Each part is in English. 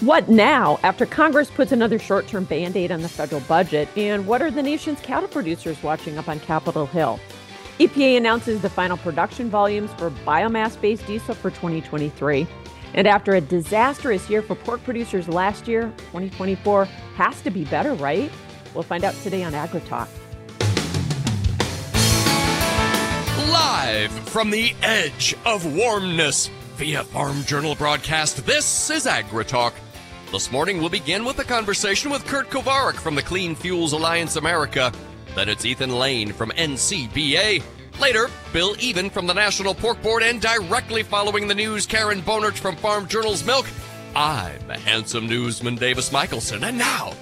What now after Congress puts another short term band aid on the federal budget? And what are the nation's cattle producers watching up on Capitol Hill? EPA announces the final production volumes for biomass based diesel for 2023. And after a disastrous year for pork producers last year, 2024 has to be better, right? We'll find out today on AgriTalk. Live from the edge of warmness via Farm Journal broadcast, this is AgriTalk. This morning we'll begin with a conversation with Kurt Kovarik from the Clean Fuels Alliance America. Then it's Ethan Lane from NCBA. Later, Bill Even from the National Pork Board, and directly following the news, Karen Bohnert from Farm Journal's Milk. I'm handsome newsman, Davis Michaelson, and now,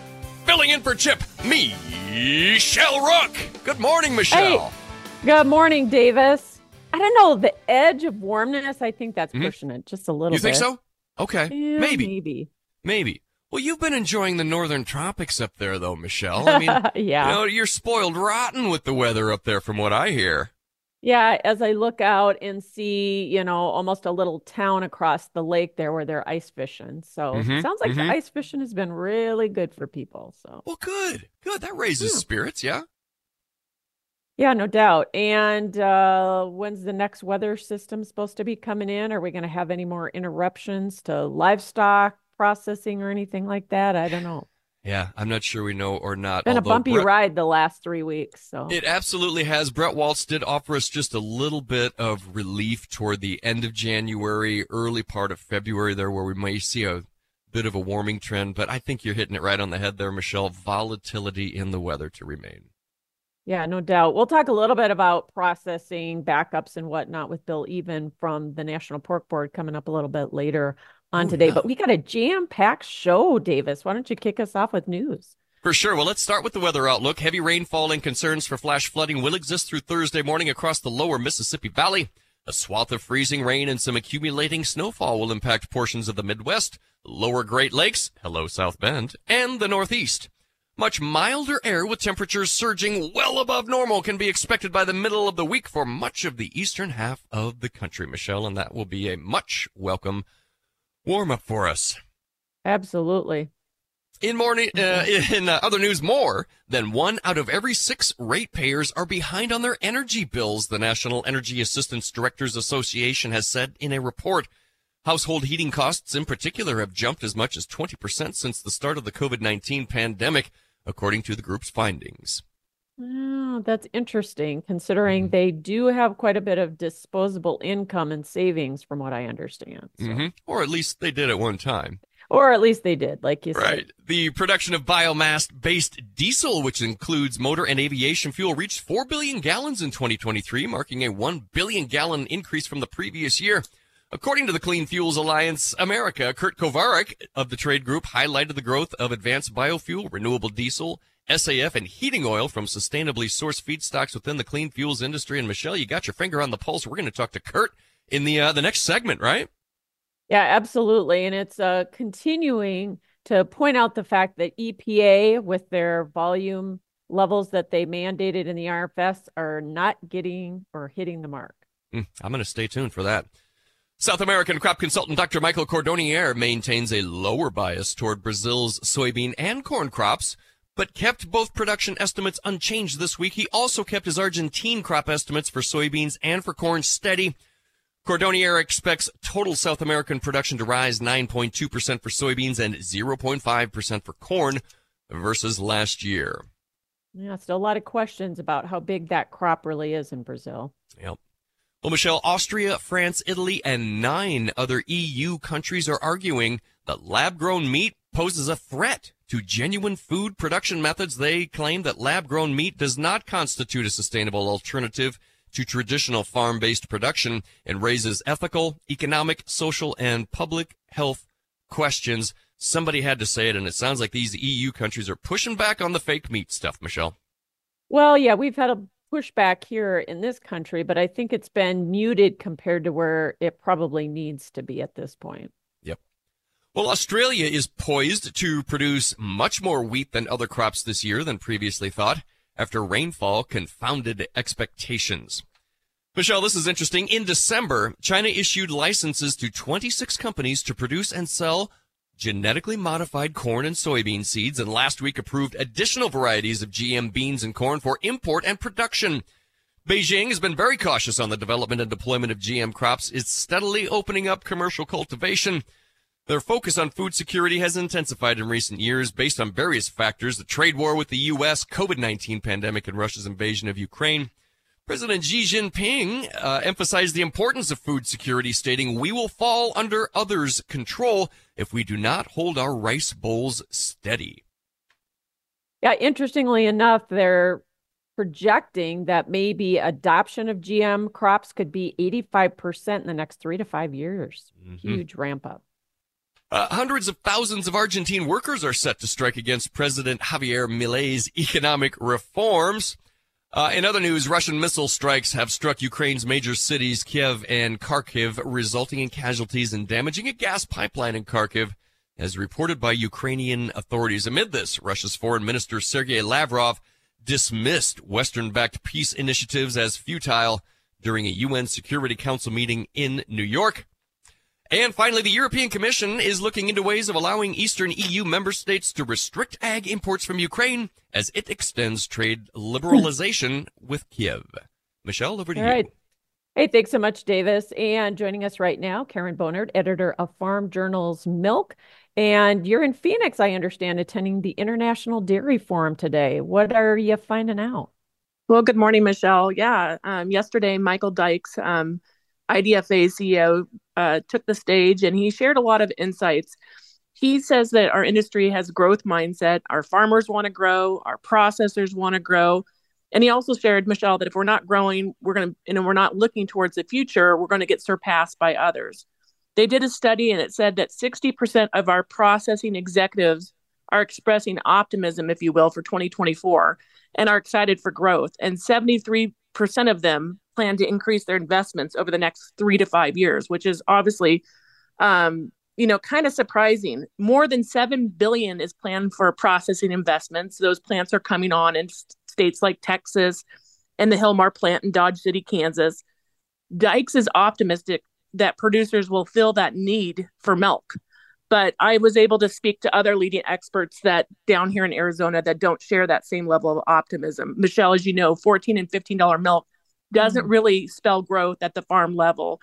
filling in for Chip, me, Michelle Rook. Good morning, Michelle. Hey, good morning, Davis. I don't know the edge of warmness. I think that's mm-hmm. pushing it just a little. You bit. think so? Okay, yeah, maybe, maybe. Maybe. Well, you've been enjoying the northern tropics up there, though, Michelle. I mean, yeah. You know, you're spoiled rotten with the weather up there, from what I hear. Yeah, as I look out and see, you know, almost a little town across the lake there where they're ice fishing. So mm-hmm, sounds like mm-hmm. the ice fishing has been really good for people. So well, good, good. That raises yeah. spirits, yeah. Yeah, no doubt. And uh, when's the next weather system supposed to be coming in? Are we going to have any more interruptions to livestock processing or anything like that. I don't know. Yeah, I'm not sure we know or not. Been a bumpy Brett, ride the last three weeks. So it absolutely has. Brett Waltz did offer us just a little bit of relief toward the end of January, early part of February, there where we may see a bit of a warming trend. But I think you're hitting it right on the head there, Michelle. Volatility in the weather to remain. Yeah, no doubt. We'll talk a little bit about processing backups and whatnot with Bill Even from the National Pork Board coming up a little bit later on oh, today. But we got a jam packed show, Davis. Why don't you kick us off with news? For sure. Well, let's start with the weather outlook. Heavy rainfall and concerns for flash flooding will exist through Thursday morning across the lower Mississippi Valley. A swath of freezing rain and some accumulating snowfall will impact portions of the Midwest, lower Great Lakes, hello South Bend, and the Northeast. Much milder air with temperatures surging well above normal can be expected by the middle of the week for much of the eastern half of the country, Michelle, and that will be a much welcome warm up for us. Absolutely. In morning, uh, in uh, other news, more than one out of every six ratepayers are behind on their energy bills. The National Energy Assistance Directors Association has said in a report. Household heating costs, in particular, have jumped as much as 20% since the start of the COVID-19 pandemic, according to the group's findings. Oh, that's interesting, considering mm-hmm. they do have quite a bit of disposable income and savings, from what I understand. So. Mm-hmm. Or at least they did at one time. Or at least they did, like you right. said. Right. The production of biomass based diesel, which includes motor and aviation fuel, reached 4 billion gallons in 2023, marking a 1 billion gallon increase from the previous year. According to the Clean Fuels Alliance America, Kurt Kovarik of the trade group highlighted the growth of advanced biofuel, renewable diesel, SAF and heating oil from sustainably sourced feedstocks within the clean fuels industry. And Michelle, you got your finger on the pulse. We're going to talk to Kurt in the uh, the next segment, right? Yeah, absolutely. And it's uh, continuing to point out the fact that EPA, with their volume levels that they mandated in the RFS, are not getting or hitting the mark. Mm, I'm going to stay tuned for that. South American crop consultant Dr. Michael Cordonnier maintains a lower bias toward Brazil's soybean and corn crops but kept both production estimates unchanged this week. He also kept his Argentine crop estimates for soybeans and for corn steady. Cordonnier expects total South American production to rise 9.2% for soybeans and 0.5% for corn versus last year. Yeah, still a lot of questions about how big that crop really is in Brazil. Yep. Well, Michelle, Austria, France, Italy, and nine other EU countries are arguing that lab grown meat poses a threat to genuine food production methods. They claim that lab grown meat does not constitute a sustainable alternative to traditional farm based production and raises ethical, economic, social, and public health questions. Somebody had to say it, and it sounds like these EU countries are pushing back on the fake meat stuff, Michelle. Well, yeah, we've had a pushback here in this country, but I think it's been muted compared to where it probably needs to be at this point. Yep. Well, Australia is poised to produce much more wheat than other crops this year than previously thought after rainfall confounded expectations. Michelle, this is interesting. In December, China issued licenses to 26 companies to produce and sell genetically modified corn and soybean seeds, and last week approved additional varieties of GM beans and corn for import and production. Beijing has been very cautious on the development and deployment of GM crops. It's steadily opening up commercial cultivation. Their focus on food security has intensified in recent years based on various factors the trade war with the U.S., COVID 19 pandemic, and Russia's invasion of Ukraine. President Xi Jinping uh, emphasized the importance of food security, stating, We will fall under others' control if we do not hold our rice bowls steady. Yeah, interestingly enough, they're projecting that maybe adoption of GM crops could be 85% in the next three to five years. Mm-hmm. Huge ramp up. Uh, hundreds of thousands of Argentine workers are set to strike against President Javier Milei's economic reforms. Uh, in other news, Russian missile strikes have struck Ukraine's major cities, Kiev and Kharkiv, resulting in casualties and damaging a gas pipeline in Kharkiv, as reported by Ukrainian authorities. Amid this, Russia's foreign minister Sergei Lavrov dismissed Western-backed peace initiatives as futile during a UN Security Council meeting in New York. And finally, the European Commission is looking into ways of allowing Eastern EU member states to restrict ag imports from Ukraine as it extends trade liberalization with Kiev. Michelle, over to All you. Right. Hey, thanks so much, Davis. And joining us right now, Karen Bohnert, editor of Farm Journal's Milk. And you're in Phoenix, I understand, attending the International Dairy Forum today. What are you finding out? Well, good morning, Michelle. Yeah, um, yesterday, Michael Dykes, um, IDFA CEO uh, took the stage and he shared a lot of insights. He says that our industry has growth mindset. Our farmers want to grow. Our processors want to grow. And he also shared, Michelle, that if we're not growing, we're going to, and we're not looking towards the future, we're going to get surpassed by others. They did a study and it said that 60% of our processing executives are expressing optimism, if you will, for 2024 and are excited for growth. And 73% of them plan to increase their investments over the next three to five years, which is obviously, um, you know, kind of surprising. More than seven billion is planned for processing investments. Those plants are coming on in states like Texas and the Hilmar plant in Dodge City, Kansas. Dykes is optimistic that producers will fill that need for milk. But I was able to speak to other leading experts that down here in Arizona that don't share that same level of optimism. Michelle, as you know, 14 and $15 milk doesn't mm-hmm. really spell growth at the farm level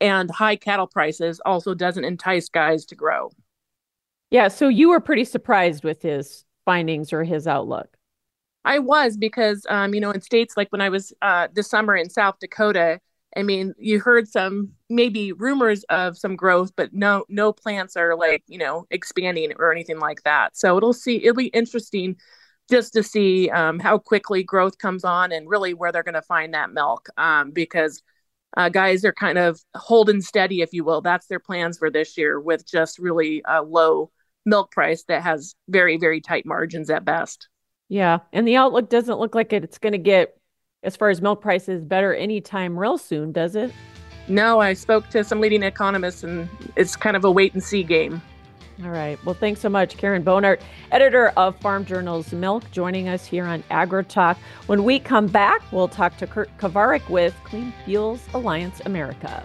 and high cattle prices also doesn't entice guys to grow yeah so you were pretty surprised with his findings or his outlook i was because um, you know in states like when i was uh, this summer in south dakota i mean you heard some maybe rumors of some growth but no no plants are like you know expanding or anything like that so it'll see it'll be interesting just to see um, how quickly growth comes on and really where they're going to find that milk um, because uh, guys are kind of holding steady, if you will. That's their plans for this year with just really a low milk price that has very, very tight margins at best. Yeah. And the outlook doesn't look like it's going to get, as far as milk prices, better anytime real soon, does it? No, I spoke to some leading economists and it's kind of a wait and see game. All right. Well, thanks so much, Karen Bohnert, editor of Farm Journal's Milk, joining us here on AgriTalk. When we come back, we'll talk to Kurt Kovarik with Clean Fuels Alliance America.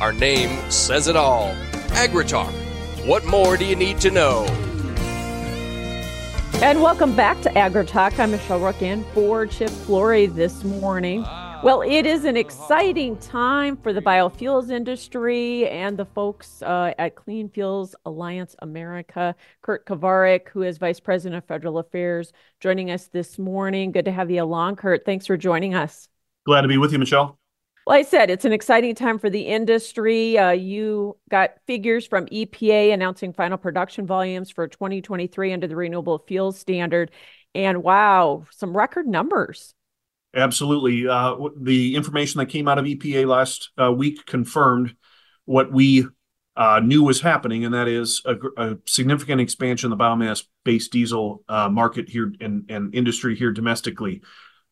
Our name says it all. AgriTalk. What more do you need to know? And welcome back to AgriTalk. I'm Michelle Rook in for Chip Flory this morning. Well, it is an exciting time for the biofuels industry and the folks uh, at Clean Fuels Alliance America. Kurt Kovarik, who is Vice President of Federal Affairs, joining us this morning. Good to have you along, Kurt. Thanks for joining us. Glad to be with you, Michelle. Well, I said it's an exciting time for the industry. Uh, you got figures from EPA announcing final production volumes for 2023 under the Renewable Fuels Standard. And wow, some record numbers. Absolutely. Uh, the information that came out of EPA last uh, week confirmed what we uh, knew was happening, and that is a, a significant expansion of the biomass based diesel uh, market here and, and industry here domestically.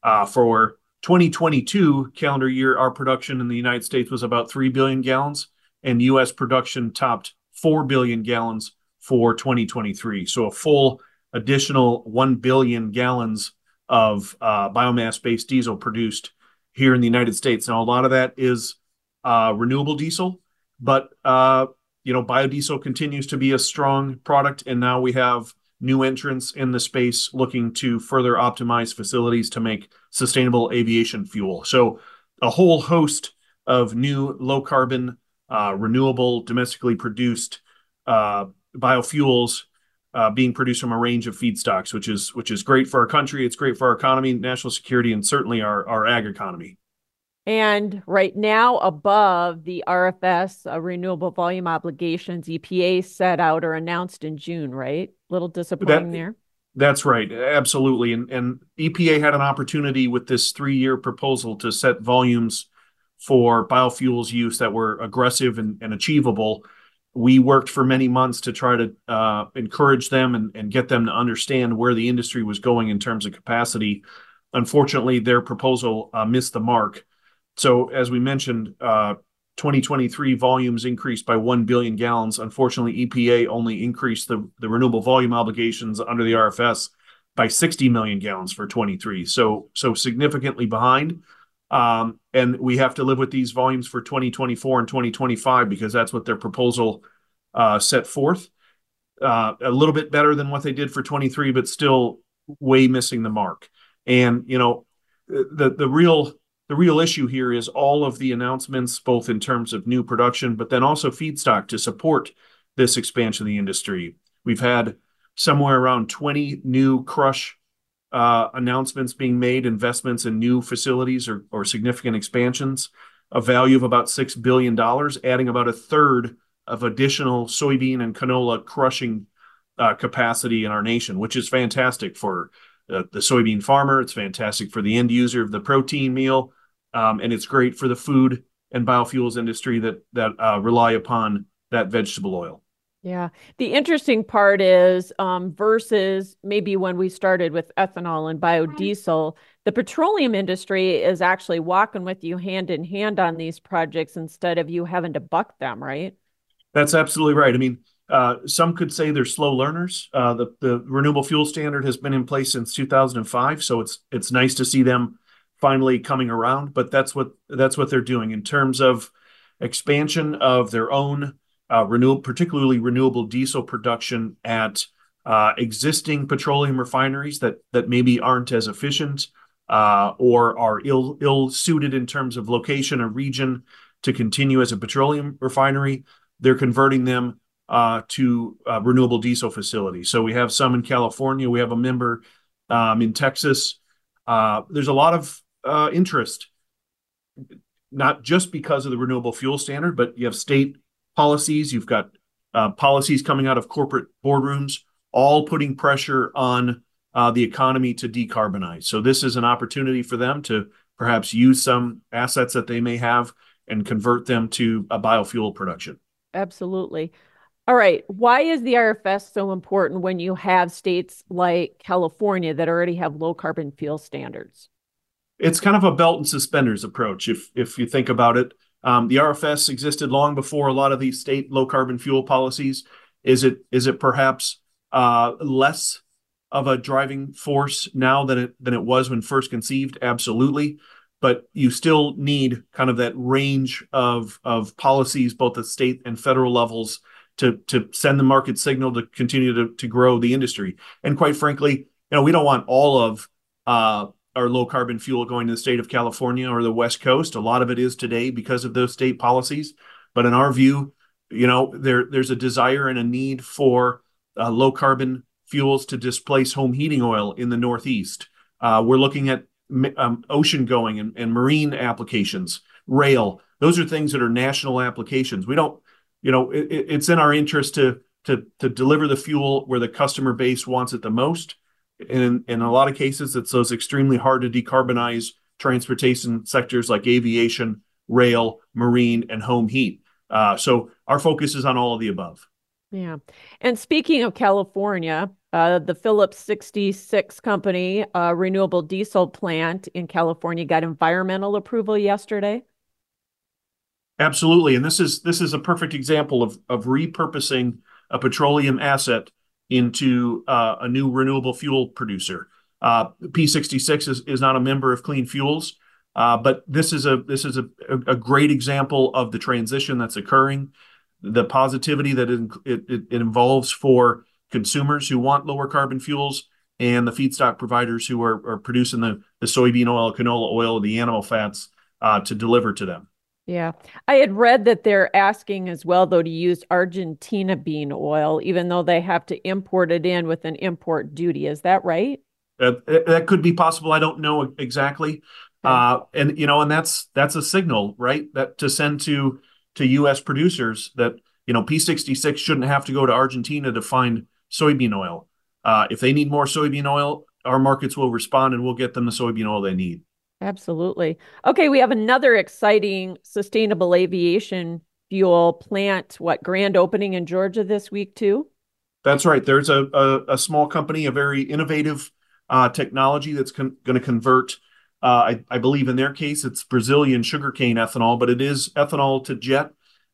Uh, for 2022 calendar year, our production in the United States was about 3 billion gallons, and US production topped 4 billion gallons for 2023. So a full additional 1 billion gallons of uh, biomass based diesel produced here in the United States. Now, a lot of that is uh, renewable diesel, but uh, you know, biodiesel continues to be a strong product, and now we have new entrants in the space looking to further optimize facilities to make sustainable aviation fuel. So, a whole host of new low carbon, uh, renewable, domestically produced uh, biofuels uh, being produced from a range of feedstocks, which is which is great for our country. It's great for our economy, national security, and certainly our our ag economy. And right now, above the RFS uh, renewable volume obligations EPA set out or announced in June, right? Little disappointing that, there. That's right, absolutely. And and EPA had an opportunity with this three year proposal to set volumes for biofuels use that were aggressive and, and achievable. We worked for many months to try to uh, encourage them and, and get them to understand where the industry was going in terms of capacity. Unfortunately, their proposal uh, missed the mark. So, as we mentioned, uh, 2023 volumes increased by 1 billion gallons. Unfortunately, EPA only increased the, the renewable volume obligations under the RFS by 60 million gallons for 23. So, so significantly behind. Um, and we have to live with these volumes for 2024 and 2025 because that's what their proposal uh, set forth. Uh, a little bit better than what they did for 23, but still way missing the mark. And you know, the the real the real issue here is all of the announcements, both in terms of new production, but then also feedstock to support this expansion of the industry. We've had somewhere around 20 new crush uh, announcements being made, investments in new facilities or, or significant expansions, a value of about $6 billion, adding about a third of additional soybean and canola crushing uh, capacity in our nation, which is fantastic for uh, the soybean farmer. It's fantastic for the end user of the protein meal um, and it's great for the food and biofuels industry that that uh, rely upon that vegetable oil. Yeah. The interesting part is um, versus maybe when we started with ethanol and biodiesel, the petroleum industry is actually walking with you hand in hand on these projects instead of you having to buck them, right? That's absolutely right. I mean, uh, some could say they're slow learners. Uh, the the renewable fuel standard has been in place since 2005, so it's it's nice to see them finally coming around. But that's what that's what they're doing in terms of expansion of their own uh, renewable, particularly renewable diesel production at uh, existing petroleum refineries that that maybe aren't as efficient uh, or are ill ill suited in terms of location or region to continue as a petroleum refinery. They're converting them uh, to uh, renewable diesel facilities. So we have some in California. We have a member um, in Texas. Uh, there's a lot of uh, interest, not just because of the renewable fuel standard, but you have state policies. You've got uh, policies coming out of corporate boardrooms, all putting pressure on uh, the economy to decarbonize. So this is an opportunity for them to perhaps use some assets that they may have and convert them to a biofuel production. Absolutely. All right. Why is the RFS so important when you have states like California that already have low carbon fuel standards? It's kind of a belt and suspenders approach, if if you think about it. Um, the RFS existed long before a lot of these state low carbon fuel policies. Is it is it perhaps uh, less of a driving force now than it than it was when first conceived? Absolutely, but you still need kind of that range of of policies, both at state and federal levels, to to send the market signal to continue to to grow the industry. And quite frankly, you know, we don't want all of uh, our low carbon fuel going to the state of California or the West Coast. A lot of it is today because of those state policies. But in our view, you know, there there's a desire and a need for uh, low carbon fuels to displace home heating oil in the Northeast. Uh, we're looking at um, ocean going and, and marine applications, rail. Those are things that are national applications. We don't, you know, it, it's in our interest to to to deliver the fuel where the customer base wants it the most in in a lot of cases, it's those extremely hard to decarbonize transportation sectors like aviation, rail, marine, and home heat. Uh, so our focus is on all of the above. Yeah. And speaking of California, uh, the Phillips 66 company, uh, renewable diesel plant in California, got environmental approval yesterday. Absolutely, and this is this is a perfect example of of repurposing a petroleum asset into uh, a new renewable fuel producer. Uh, P66 is, is not a member of Clean Fuels, uh, but this is a this is a, a great example of the transition that's occurring, the positivity that it, it, it involves for consumers who want lower carbon fuels and the feedstock providers who are, are producing the, the soybean oil, canola oil, the animal fats uh, to deliver to them. Yeah. I had read that they're asking as well, though, to use Argentina bean oil, even though they have to import it in with an import duty. Is that right? Uh, that could be possible. I don't know exactly. Okay. Uh, and you know, and that's that's a signal, right? That to send to to U.S. producers that you know P66 shouldn't have to go to Argentina to find soybean oil. Uh, if they need more soybean oil, our markets will respond and we'll get them the soybean oil they need. Absolutely. Okay, we have another exciting sustainable aviation fuel plant. What grand opening in Georgia this week too? That's right. There's a a, a small company, a very innovative uh, technology that's con- going to convert. Uh, I, I, believe in their case, it's Brazilian sugarcane ethanol, but it is ethanol to jet.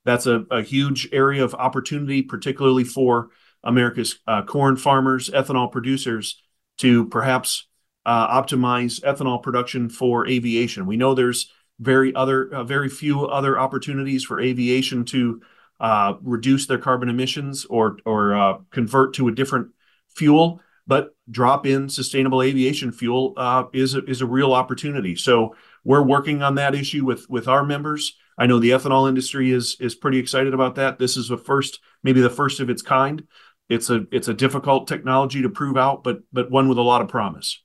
That's a, a huge area of opportunity, particularly for America's uh, corn farmers, ethanol producers, to perhaps uh, optimize ethanol production for aviation. We know there's very other uh, very few other opportunities for aviation to uh, reduce their carbon emissions or or uh, convert to a different fuel. But drop in sustainable aviation fuel uh, is a, is a real opportunity. So we're working on that issue with with our members. I know the ethanol industry is is pretty excited about that. This is the first, maybe the first of its kind. It's a it's a difficult technology to prove out, but but one with a lot of promise.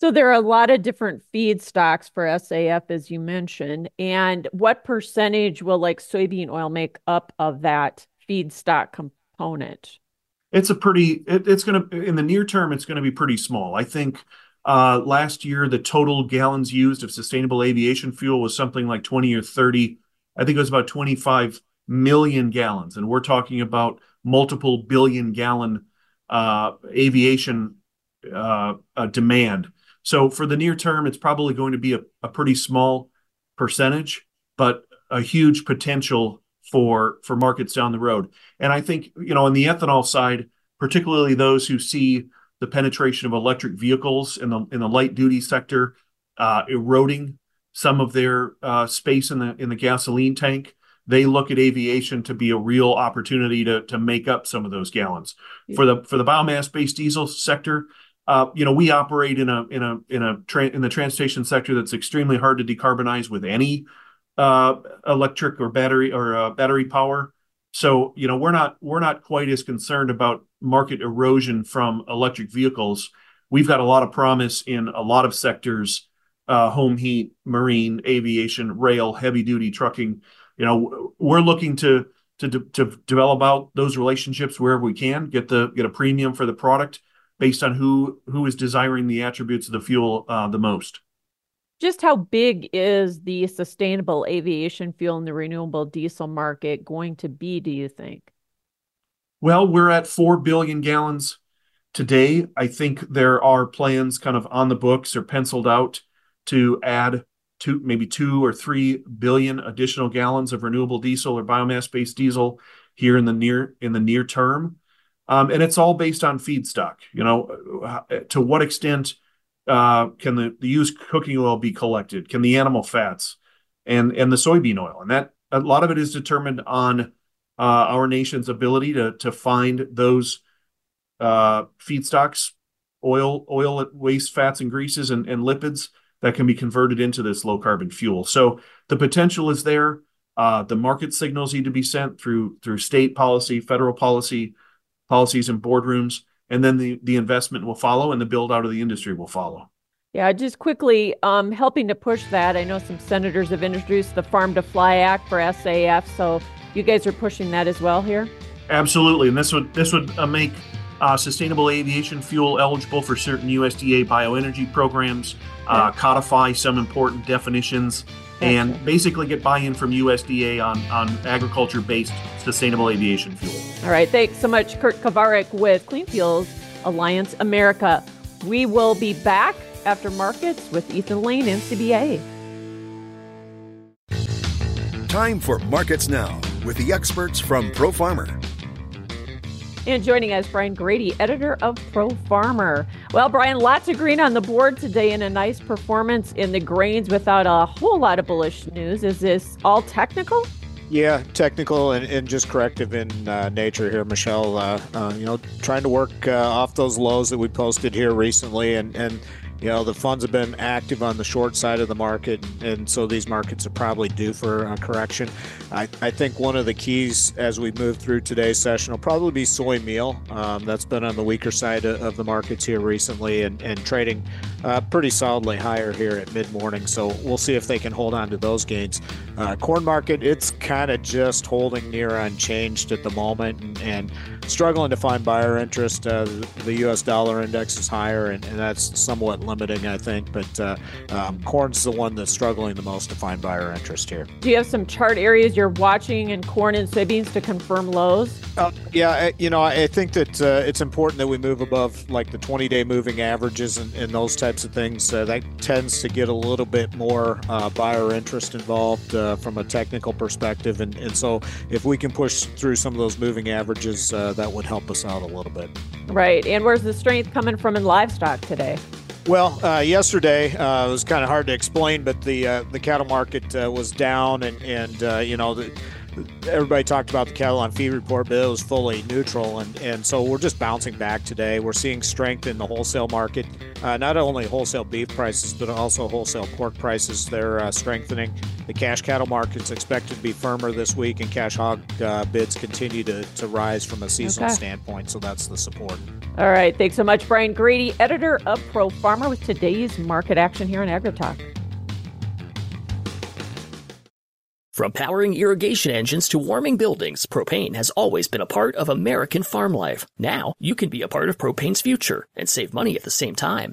So there are a lot of different feedstocks for SAF, as you mentioned. And what percentage will like soybean oil make up of that feedstock component? It's a pretty. It, it's going to in the near term. It's going to be pretty small. I think uh, last year the total gallons used of sustainable aviation fuel was something like twenty or thirty. I think it was about twenty-five million gallons, and we're talking about multiple billion gallon uh, aviation uh, uh demand. So for the near term, it's probably going to be a, a pretty small percentage, but a huge potential for for markets down the road. And I think you know on the ethanol side, particularly those who see the penetration of electric vehicles in the in the light duty sector uh, eroding some of their uh, space in the in the gasoline tank. they look at aviation to be a real opportunity to to make up some of those gallons. Yeah. For the for the biomass based diesel sector, uh, you know, we operate in a in a in a tra- in the transportation sector that's extremely hard to decarbonize with any uh, electric or battery or uh, battery power. So you know, we're not we're not quite as concerned about market erosion from electric vehicles. We've got a lot of promise in a lot of sectors: uh, home heat, marine, aviation, rail, heavy duty trucking. You know, we're looking to to to develop out those relationships wherever we can, get the get a premium for the product based on who who is desiring the attributes of the fuel uh, the most. Just how big is the sustainable aviation fuel and the renewable diesel market going to be? Do you think? Well, we're at four billion gallons today. I think there are plans kind of on the books or penciled out to add two, maybe two or three billion additional gallons of renewable diesel or biomass-based diesel here in the near in the near term. Um, and it's all based on feedstock. You know, to what extent uh, can the, the used cooking oil be collected? Can the animal fats and and the soybean oil? And that a lot of it is determined on uh, our nation's ability to to find those uh, feedstocks, oil, oil, waste, fats, and greases, and, and lipids that can be converted into this low carbon fuel. So the potential is there. Uh, the market signals need to be sent through through state policy, federal policy, policies and boardrooms, and then the, the investment will follow and the build out of the industry will follow. Yeah, just quickly, um, helping to push that. I know some senators have introduced the Farm to Fly Act for SAF, so you guys are pushing that as well here. Absolutely, and this would this would uh, make uh, sustainable aviation fuel eligible for certain USDA bioenergy programs, uh, codify some important definitions, and basically get buy-in from USDA on, on agriculture-based sustainable aviation fuel. All right, thanks so much, Kurt Kovarik with Clean Fuels Alliance America. We will be back after markets with Ethan Lane, NCBA. Time for Markets Now with the experts from Pro Farmer. And joining us, Brian Grete, editor of Pro Farmer. Well, Brian, lots of green on the board today and a nice performance in the grains without a whole lot of bullish news. Is this all technical? Yeah, technical and, and just corrective in uh, nature here, Michelle. Uh, uh, you know, trying to work uh, off those lows that we posted here recently and, and you know the funds have been active on the short side of the market and so these markets are probably due for a correction. I, I think one of the keys as we move through today's session will probably be soy meal. Um, that's been on the weaker side of the markets here recently and, and trading uh, pretty solidly higher here at mid-morning. So we'll see if they can hold on to those gains. Uh, corn market it's kind of just holding near unchanged at the moment and, and struggling to find buyer interest uh, the us dollar index is higher and, and that's somewhat limiting, I think. But uh, um, corn's the one that's struggling the most to find buyer interest here. Do you have some chart areas you're watching in corn and soybeans to confirm lows? Uh, yeah, you know, I think that uh, it's important that we move above like the 20 day moving averages and, and, those types of things. Uh, that tends to get a little bit more uh, buyer interest involved uh, from a technical perspective. And, and so if we can push through some of those moving averages, that would help us out a little bit. Right. And where's the strength coming from in livestock today? Well, uh, yesterday uh, it was kind of hard to explain, but the uh, the cattle market uh, was down, and and uh, you know the, everybody talked about the cattle on feed report, but it was fully neutral, and and so we're just bouncing back today. We're seeing strength in the wholesale market, uh, not only wholesale beef prices, but also wholesale pork prices. They're strengthening. The cash cattle market's expected to be firmer this week, and cash hog bids continue to, to rise from a seasonal okay. standpoint. So that's the support. All right. Thanks so much, Brian Grete, editor of Pro Farmer, with today's market action here on AgriTalk. From powering irrigation engines to warming buildings, propane has always been a part of American farm life. Now, you can be a part of propane's future and save money at the same time.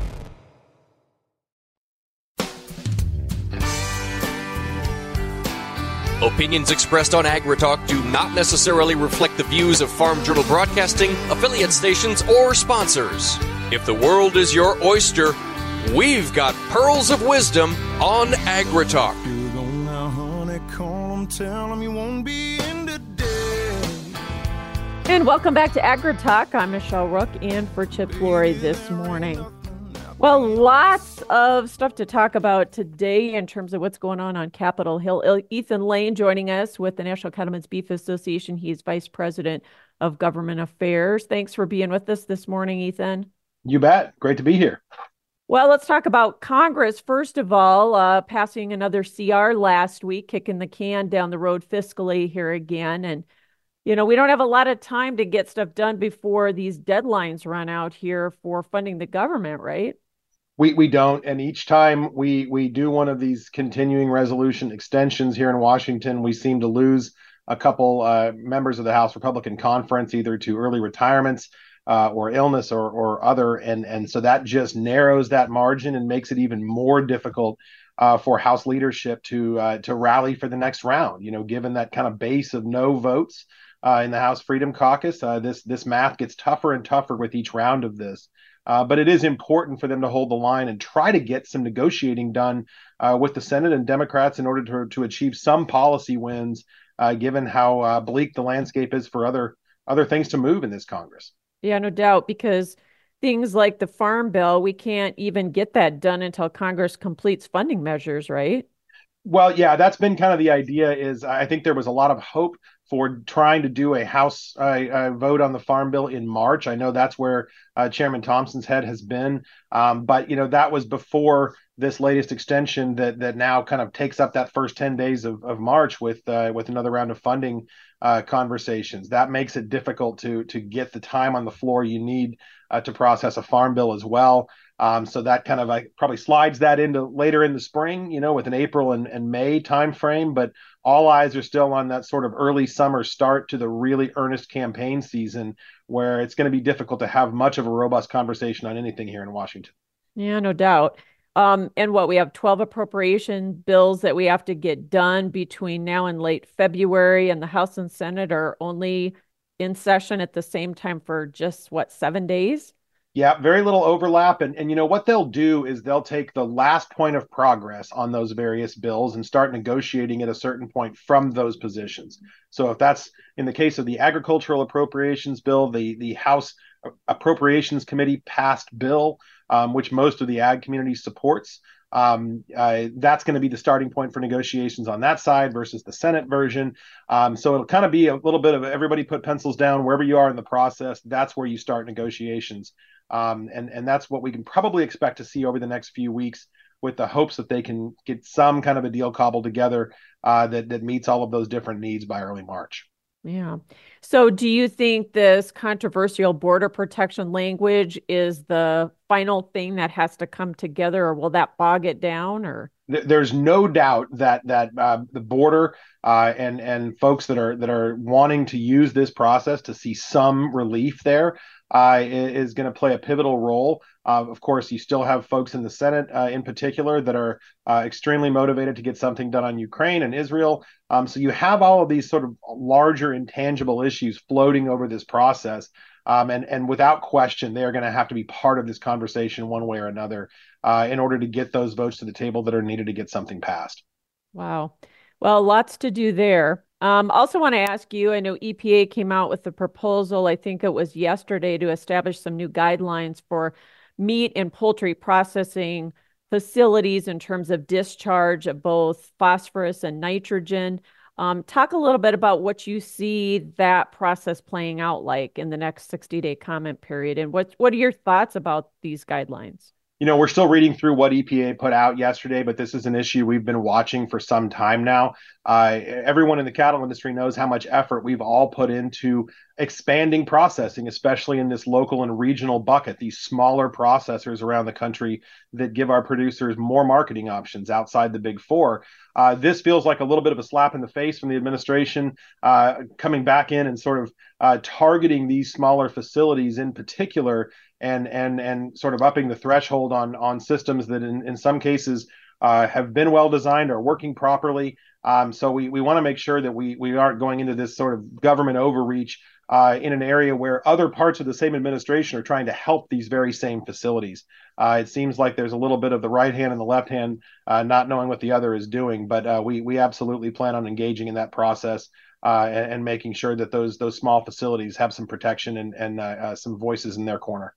Opinions expressed on AgriTalk do not necessarily reflect the views of Farm Journal Broadcasting, affiliate stations, or sponsors. If the world is your oyster, we've got pearls of wisdom on AgriTalk. And welcome back to AgriTalk. I'm Michelle Rook and for Chip Flory this morning. Well, lots of stuff to talk about today in terms of what's going on on Capitol Hill. Ethan Lane joining us with the National Cattlemen's Beef Association. He's Vice President of Government Affairs. Thanks for being with us this morning, Ethan. You bet. Great to be here. Well, let's talk about Congress. First of all, uh, passing another CR last week, kicking the can down the road fiscally here again. And, you know, we don't have a lot of time to get stuff done before these deadlines run out here for funding the government, right? We, we don't. And each time we, we do one of these continuing resolution extensions here in Washington, we seem to lose a couple uh, members of the House Republican Conference, either to early retirements uh, or illness or, or other. And, and so that just narrows that margin and makes it even more difficult uh, for House leadership to uh, to rally for the next round. You know, given that kind of base of no votes uh, in the House Freedom Caucus, uh, this this math gets tougher and tougher with each round of this. Uh, but it is important for them to hold the line and try to get some negotiating done uh, with the Senate and Democrats in order to, to achieve some policy wins, uh, given how uh, bleak the landscape is for other other things to move in this Congress. Yeah, no doubt, because things like the Farm Bill, we can't even get that done until Congress completes funding measures, right? Well, yeah, that's been kind of the idea. Is I think there was a lot of hope for trying to do a House uh, vote on the Farm Bill in March. I know that's where uh, Chairman Thompson's head has been, um, but you know that was before this latest extension that that now kind of takes up that first ten days of, of March with uh, with another round of funding uh, conversations. That makes it difficult to to get the time on the floor you need uh, to process a Farm Bill as well. Um, so that kind of probably slides that into later in the spring, you know, with an April and, and May timeframe. But all eyes are still on that sort of early summer start to the really earnest campaign season, where it's going to be difficult to have much of a robust conversation on anything here in Washington. Yeah, no doubt. Um, and what we have 12 appropriation bills that we have to get done between now and late February, and the House and Senate are only in session at the same time for just what, seven days? Yeah, very little overlap. And, and you know what they'll do is they'll take the last point of progress on those various bills and start negotiating at a certain point from those positions. So if that's in the case of the agricultural appropriations bill, the the House Appropriations Committee passed bill, um, which most of the ag community supports. Um, uh, that's going to be the starting point for negotiations on that side versus the Senate version. Um, so it'll kind of be a little bit of everybody put pencils down wherever you are in the process. That's where you start negotiations. Um, and and that's what we can probably expect to see over the next few weeks, with the hopes that they can get some kind of a deal cobbled together uh, that that meets all of those different needs by early March. Yeah. So, do you think this controversial border protection language is the final thing that has to come together, or will that bog it down? Or there's no doubt that that uh, the border uh, and and folks that are that are wanting to use this process to see some relief there uh, is going to play a pivotal role. Uh, of course, you still have folks in the Senate, uh, in particular, that are uh, extremely motivated to get something done on Ukraine and Israel. Um, so you have all of these sort of larger intangible issues floating over this process. Um, and and without question, they are going to have to be part of this conversation one way or another uh, in order to get those votes to the table that are needed to get something passed. Wow. Well, lots to do there. Um, also, want to ask you I know EPA came out with a proposal, I think it was yesterday, to establish some new guidelines for meat and poultry processing facilities in terms of discharge of both phosphorus and nitrogen. Um, talk a little bit about what you see that process playing out like in the next 60 day comment period. And what, what are your thoughts about these guidelines? You know, we're still reading through what EPA put out yesterday, but this is an issue we've been watching for some time now. Uh, everyone in the cattle industry knows how much effort we've all put into expanding processing, especially in this local and regional bucket, these smaller processors around the country that give our producers more marketing options outside the big four. Uh, this feels like a little bit of a slap in the face from the administration uh, coming back in and sort of uh, targeting these smaller facilities in particular and and and sort of upping the threshold on on systems that in, in some cases uh, have been well designed or working properly. Um, so we, we want to make sure that we we aren't going into this sort of government overreach uh, in an area where other parts of the same administration are trying to help these very same facilities. Uh, it seems like there's a little bit of the right hand and the left hand uh, not knowing what the other is doing, but uh, we we absolutely plan on engaging in that process uh, and, and, making sure that those those small facilities have some protection and and some voices in their corner.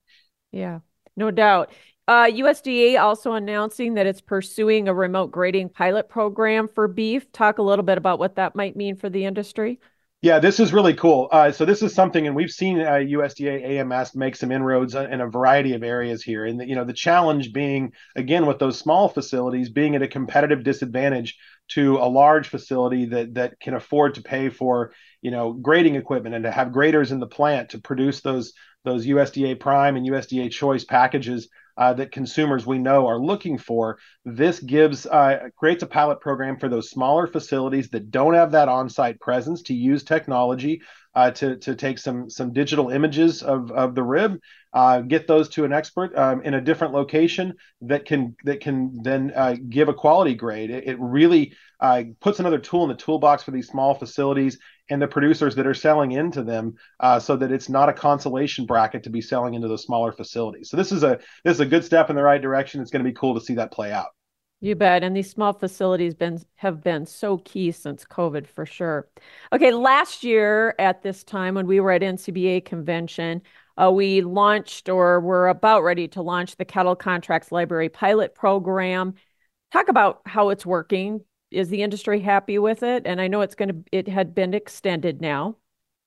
Yeah, no doubt. Uh, USDA also announcing that it's pursuing a remote grading pilot program for beef. Talk a little bit about what that might mean for the industry. Yeah, this is really cool. Uh, so this is something, and we've seen uh, USDA AMS make some inroads in a variety of areas here. And you know, the challenge being again with those small facilities being at a competitive disadvantage to a large facility that that can afford to pay for you know grading equipment and to have graders in the plant to produce those those USDA Prime and USDA Choice packages uh, that consumers we know are looking for. This gives uh, creates a pilot program for those smaller facilities that don't have that on-site presence to use technology uh, to to take some some digital images of of the rib, uh, get those to an expert um, in a different location that can that can then uh, give a quality grade. It, it really uh, puts another tool in the toolbox for these small facilities and the producers that are selling into them, uh, so that it's not a consolation bracket to be selling into those smaller facilities. So this is a this is a good step in the right direction. It's going to be cool to see that play out. You bet. And these small facilities been have been so key since COVID for sure. Okay, last year at this time when we were at NCBA convention, uh, we launched or were about ready to launch the Cattle Contracts Library pilot program. Talk about how it's working is the industry happy with it? And I know it's going to, it had been extended now.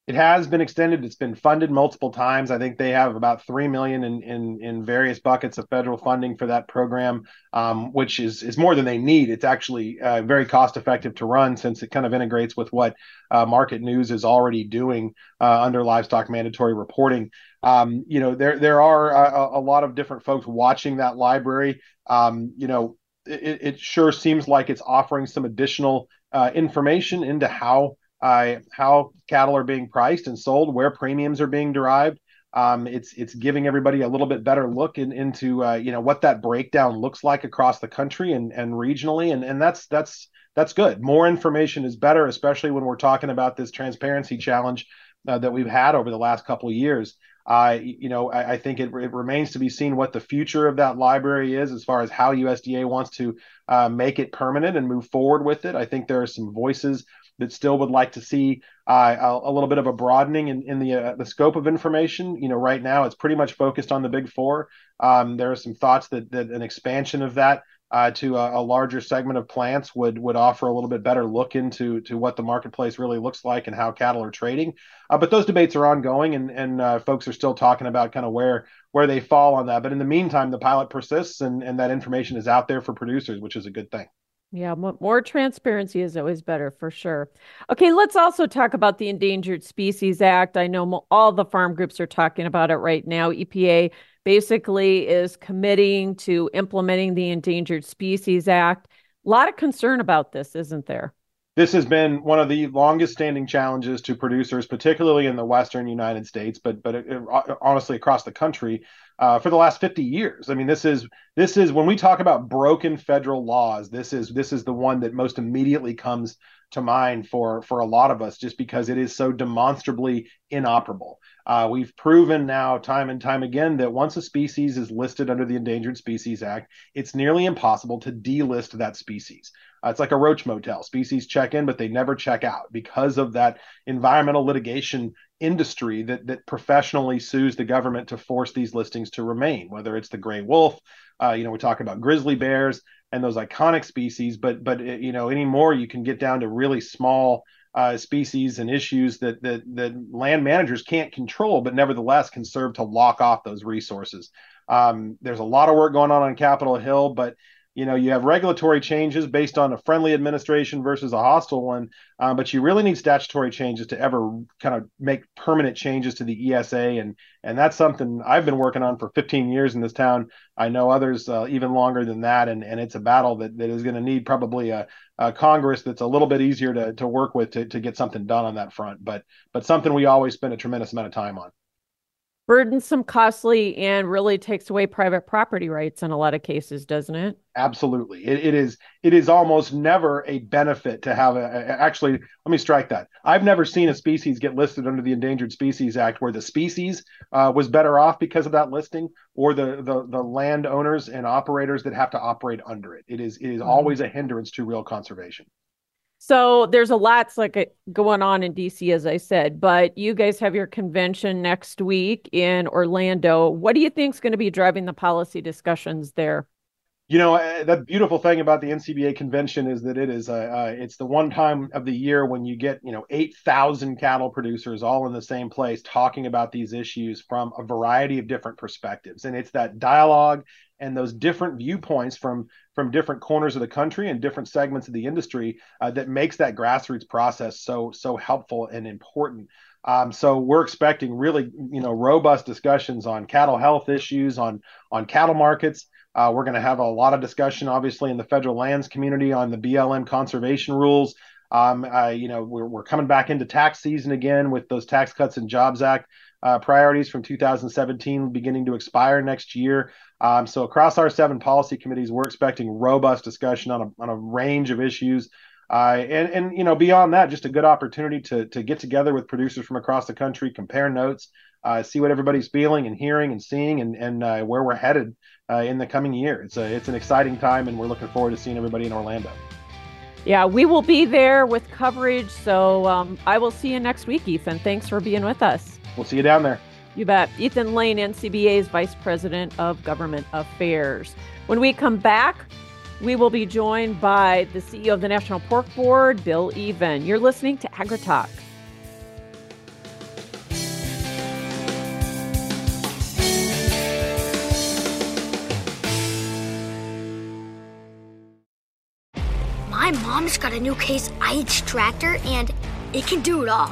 It has been extended. It's been funded multiple times. I think they have about three million in in, in various buckets of federal funding for that program, um, which is is more than they need. It's actually uh, very cost effective to run since it kind of integrates with what uh, Market News is already doing uh, under livestock mandatory reporting. Um, you know, there there are a, a, lot of different folks watching that library. Um, you know, it, it, sure seems like it's offering some additional uh, information into how uh, how cattle are being priced and sold, where premiums are being derived. Um, it's it's giving everybody a little bit better look in, into uh, you know what that breakdown looks like across the country and and regionally, and and that's that's that's good. More information is better, especially when we're talking about this transparency challenge uh, that we've had over the last couple of years. Uh, you know, I, I think it, it, remains to be seen what the future of that library is as far as how USDA wants to uh, make it permanent and move forward with it. I think there are some voices that still would like to see uh, a, a, little bit of a broadening in, in the uh, the scope of information. You know, right now it's pretty much focused on the big four. Um, there are some thoughts that that an expansion of that uh, to a, a, larger segment of plants would would offer a little bit better look into to what the marketplace really looks like and how cattle are trading. Uh, but those debates are ongoing, and and uh, folks are still talking about kind of where where they fall on that. But in the meantime, the pilot persists, and and that information is out there for producers, which is a good thing. Yeah, more transparency is always better for sure. Okay, let's also talk about the Endangered Species Act. I know all the farm groups are talking about it right now. EPA basically is committing to implementing the Endangered Species Act. A lot of concern about this, isn't there? This has been one of the longest standing challenges to producers, particularly in the Western United States, but but it, uh, honestly across the country uh, for the last 50 years. I mean, this is this is when we talk about broken federal laws. This is this is the one that most immediately comes to mind for for a lot of us, just because it is so demonstrably inoperable. Uh, we've proven now time and time again that once a species is listed under the Endangered Species Act, it's nearly impossible to delist that species. Uh, it's like a roach motel. Species check in, but they never check out because of that environmental litigation industry that that professionally sues the government to force these listings to remain. Whether it's the gray wolf, uh, you know, we talk about grizzly bears and those iconic species, but but uh, you know, anymore you can get down to really small uh, species and issues that, that that land managers can't control, but nevertheless can serve to lock off those resources. Um, there's a lot of work going on on Capitol Hill, but you know you have regulatory changes based on a friendly administration versus a hostile one um, but you really need statutory changes to ever kind of make permanent changes to the esa and and that's something i've been working on for 15 years in this town. I know others uh, even longer than that. And and it's a battle that, that is going to need probably a, a, congress that's a little bit easier to, to work with to, to get something done on that front. But but something we always spend a tremendous amount of time on burdensome, costly, and really takes away private property rights in a lot of cases, doesn't it? Absolutely. It, it is. It is almost never a benefit to have a, a. Actually, let me strike that. I've never seen a species get listed under the Endangered Species Act where the species uh, was better off because of that listing, or the the the landowners and operators that have to operate under it. It is. It is mm-hmm. always a hindrance to real conservation. So there's a lot's like going on in DC, as I said, but you guys have your convention next week in Orlando. What do you think is going to be driving the policy discussions there? You know, uh, the beautiful thing about the NCBA convention is that it is uh, uh, it's the one time of the year when you get you know eight thousand cattle producers all in the same place talking about these issues from a variety of different perspectives, and it's that dialogue and those different viewpoints from from different corners of the country and different segments of the industry uh, that makes that grassroots process so so helpful and important. Um, so we're expecting really you know robust discussions on cattle health issues on on cattle markets. Uh, we're going to have a lot of discussion, obviously, in the federal lands community on the BLM conservation rules. Um, uh, you know, we're, we're coming back into tax season again with those Tax Cuts and Jobs Act uh, priorities from 2017 beginning to expire next year. Um, so across our seven policy committees, we're expecting robust discussion on a, on a range of issues. Uh, and, and, you know, beyond that, just a good opportunity to, to get together with producers from across the country, compare notes, uh, see what everybody's feeling and hearing and seeing and, and uh, where we're headed uh, in the coming year. It's, a, it's an exciting time, and we're looking forward to seeing everybody in Orlando. Yeah, we will be there with coverage. So um, I will see you next week, Ethan. Thanks for being with us. We'll see you down there. You bet. Ethan Lane, NCBA's Vice President of Government Affairs. When we come back, we will be joined by the CEO of the National Pork Board, Bill Even. You're listening to AgriTalk. My mom's got a new Case IH tractor and it can do it all.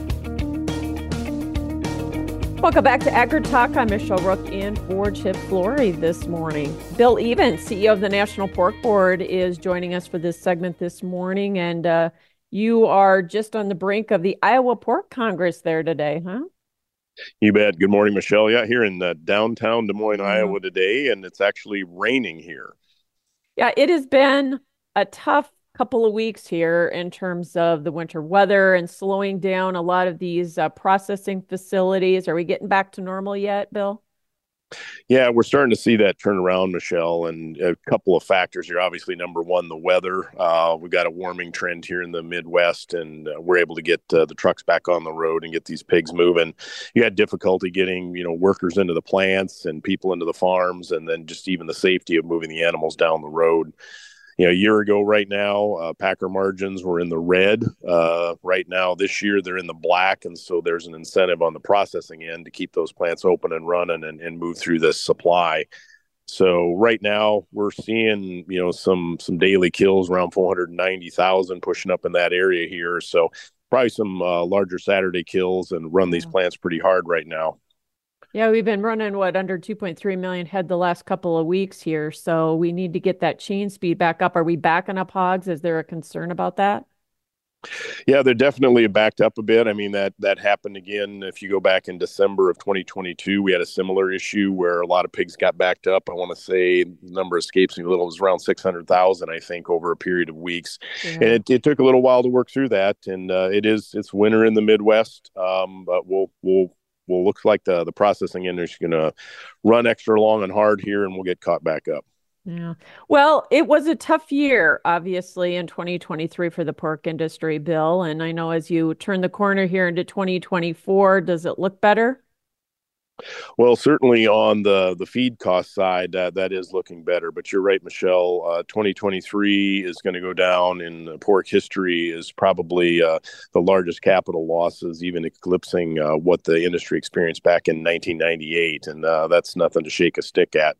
Welcome back to Agri Talk. I'm Michelle Rook in for Chip Flory this morning. Bill Evans, CEO of the National Pork Board, is joining us for this segment this morning. And uh, you are just on the brink of the Iowa Pork Congress there today, huh? You bet. Good morning, Michelle. Yeah, here in uh, downtown Des Moines, mm-hmm. Iowa today, and it's actually raining here. Yeah, it has been a tough couple of weeks here in terms of the winter weather and slowing down a lot of these uh, processing facilities. Are we getting back to normal yet, Bill? Yeah, we're starting to see that turn around, Michelle, and a couple of factors here. Obviously, number one, the weather. Uh, we've got a warming trend here in the Midwest, and uh, we're able to get uh, the trucks back on the road and get these pigs moving. You had difficulty getting, you know, workers into the plants and people into the farms, and then just even the safety of moving the animals down the road you know, a year ago right now, uh, Packer margins were in the red. Uh, right now, this year, they're in the black. And so there's an incentive on the processing end to keep those plants open and running and, and move through this supply. So right now we're seeing, you know, some some daily kills around 490,000 pushing up in that area here. So probably some uh, larger Saturday kills and run these plants pretty hard right now. Yeah, we've been running what under 2.3 million head the last couple of weeks here. So we need to get that chain speed back up. Are we backing up hogs? Is there a concern about that? Yeah, they're definitely backed up a bit. I mean that that happened again. If you go back in December of 2022, we had a similar issue where a lot of pigs got backed up. I want to say the number escapes me a little. It was around 600,000, I think, over a period of weeks, yeah. and it, it, took a little while to work through that. And uh, it is it's winter in the Midwest, um, but we'll we'll well, looks like the the processing industry is going to run extra long and hard here, and we'll get caught back up. Yeah. Well, it was a tough year, obviously, in 2023 for the pork industry, Bill. And I know as you turn the corner here into 2024, does it look better? Well, certainly on the the feed cost side, that that is looking better. But you're right, Michelle. Uh, 2023 is going to go down in pork history. Is probably uh, the largest capital losses, even eclipsing uh, what the industry experienced back in 1998, and uh, that's nothing to shake a stick at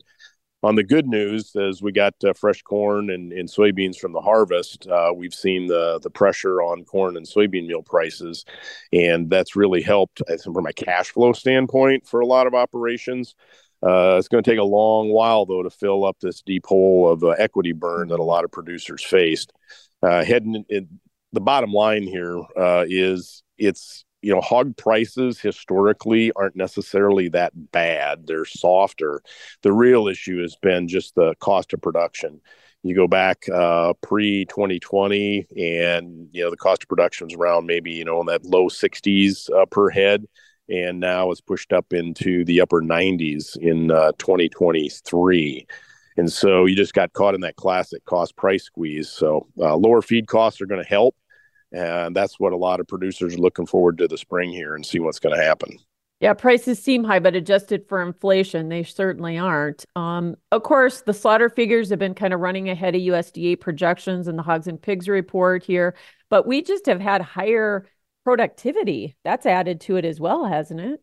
on the good news, as we got uh, fresh corn and, and, soybeans from the harvest, uh, we've seen the the pressure on corn and soybean meal prices, and that's really helped from a cash flow standpoint for a lot of operations. Uh, it's going to take a long while though to fill up this deep hole of uh, equity burn that a lot of producers faced. Uh, heading in, in, the bottom line here uh, is it's you know, hog prices historically aren't necessarily that bad. They're softer. The real issue has been just the cost of production. You go back uh, pre 2020, and you know the cost of production was around maybe you know in that low 60s uh, per head, and now it's pushed up into the upper 90s in uh, 2023. And so you just got caught in that classic cost price squeeze. So uh, lower feed costs are going to help and that's what a lot of producers are looking forward to the spring here and see what's going to happen. Yeah, prices seem high, but adjusted for inflation, they certainly aren't. Um, of course, the slaughter figures have been kind of running ahead of USDA projections and the hogs and pigs report here, but we just have had higher productivity. That's added to it as well, hasn't it?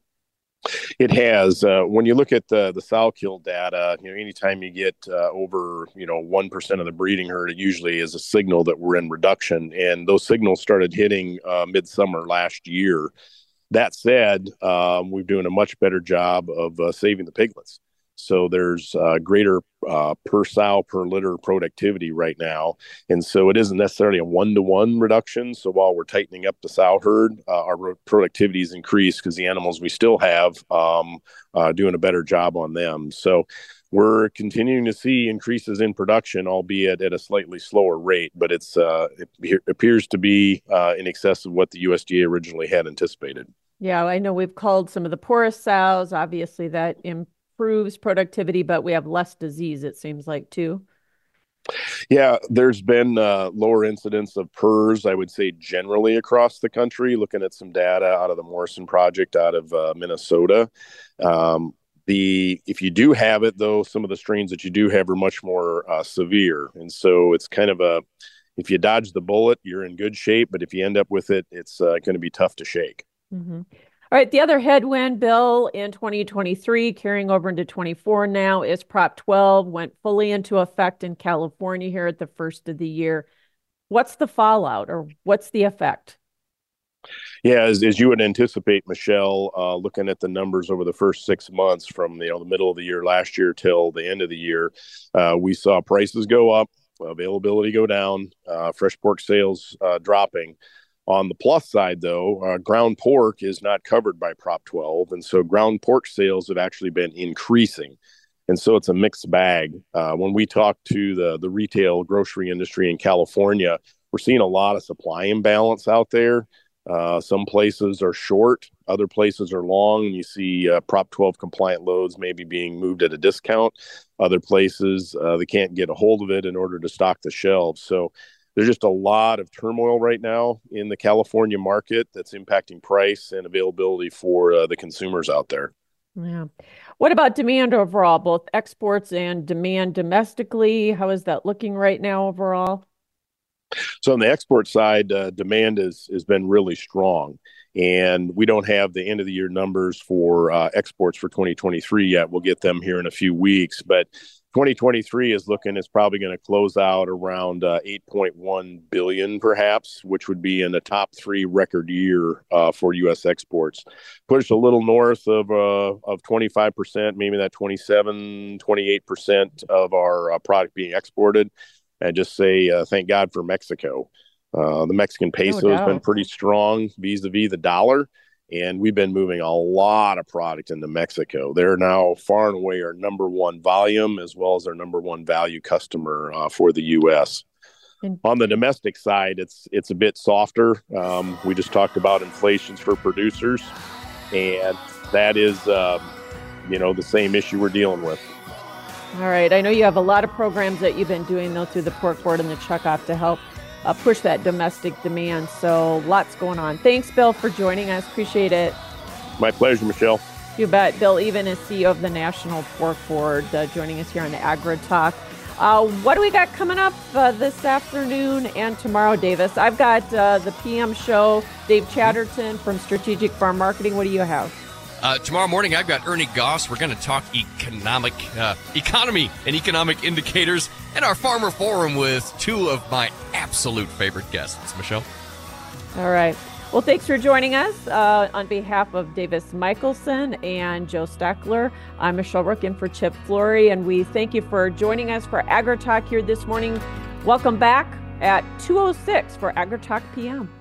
It has. Uh, when you look at the the sow kill data, you know, anytime you get uh, over, you know, one percent of the breeding herd, it usually is a signal that we're in reduction. And those signals started hitting uh, midsummer last year. That said, um, we're doing a much better job of uh, saving the piglets. So there's uh, greater uh, per sow per litter productivity right now, and so it isn't necessarily a one to one reduction. So while we're tightening up the sow herd, uh, our productivity is increased because the animals we still have um, uh, doing a better job on them. So we're continuing to see increases in production, albeit at a slightly slower rate, but it's uh, it appears to be uh, in excess of what the USDA originally had anticipated. Yeah, I know we've called some of the poorest sows. Obviously, that improves productivity, but we have less disease, it seems like, too. Yeah, there's been uh, lower incidence of PRRS, I would say, generally across the country. Looking at some data out of the Morrison Project out of uh, Minnesota, um, the if you do have it, though, some of the strains that you do have are much more uh, severe, and so it's kind of a if you dodge the bullet, you're in good shape, but if you end up with it, it's uh, going to be tough to shake. Mm-hmm. All right, the other headwind bill in 2023 carrying over into 24 now is Prop 12 went fully into effect in California here at the first of the year. What's the fallout or what's the effect? Yeah, as, as you would anticipate, Michelle, uh, looking at the numbers over the first six months from you know the middle of the year last year till the end of the year, uh, we saw prices go up, availability go down, uh, fresh pork sales uh, dropping. On the plus side, though, uh, ground pork is not covered by Prop 12, and so ground pork sales have actually been increasing. And so it's a mixed bag. Uh, when we talk to the the retail grocery industry in California, we're seeing a lot of supply imbalance out there. Uh, some places are short, other places are long. And you see uh, Prop 12 compliant loads maybe being moved at a discount. Other places, uh, they can't get a hold of it in order to stock the shelves. So there's just a lot of turmoil right now in the California market that's impacting price and availability for uh, the consumers out there. Yeah. What about demand overall, both exports and demand domestically? How is that looking right now overall? So on the export side, uh, demand has has been really strong, and we don't have the end of the year numbers for uh, exports for 2023 yet. We'll get them here in a few weeks, but 2023 is looking it's probably going to close out around uh, 8.1 billion, perhaps, which would be in the top three record year uh, for U.S. exports. Push a little north of uh, of 25 percent, maybe that 27, 28 percent of our uh, product being exported and just say uh, thank God for Mexico. Uh, the Mexican peso no has been pretty strong vis-a-vis the dollar, and we've been moving a lot of product into Mexico. They're now far and away our number one volume as well as our number one value customer uh, for the U.S. On the domestic side, it's it's a bit softer. Um, we just talked about inflations for producers, and that is, um, you know, the same issue we're dealing with. All right. I know you have a lot of programs that you've been doing, though, through the pork board and the checkoff to help uh, push that domestic demand. So lots going on. Thanks, Bill, for joining us. Appreciate it. My pleasure, Michelle. You bet. Bill Even is CEO of the National Pork Board, uh, joining us here on Agri Talk. Uh, what do we got coming up uh, this afternoon and tomorrow, Davis? I've got uh, the PM show, Dave Chatterton from Strategic Farm Marketing. What do you have? Uh, tomorrow morning, I've got Ernie Goss. We're going to talk economic uh, economy and economic indicators and our farmer forum with two of my absolute favorite guests. Michelle. All right. Well, thanks for joining us. Uh, on behalf of Davis Michelson and Joe Steckler, I'm Michelle Rook in for Chip Flory, and we thank you for joining us for Agri Talk here this morning. Welcome back at 2.06 for Agri Talk PM.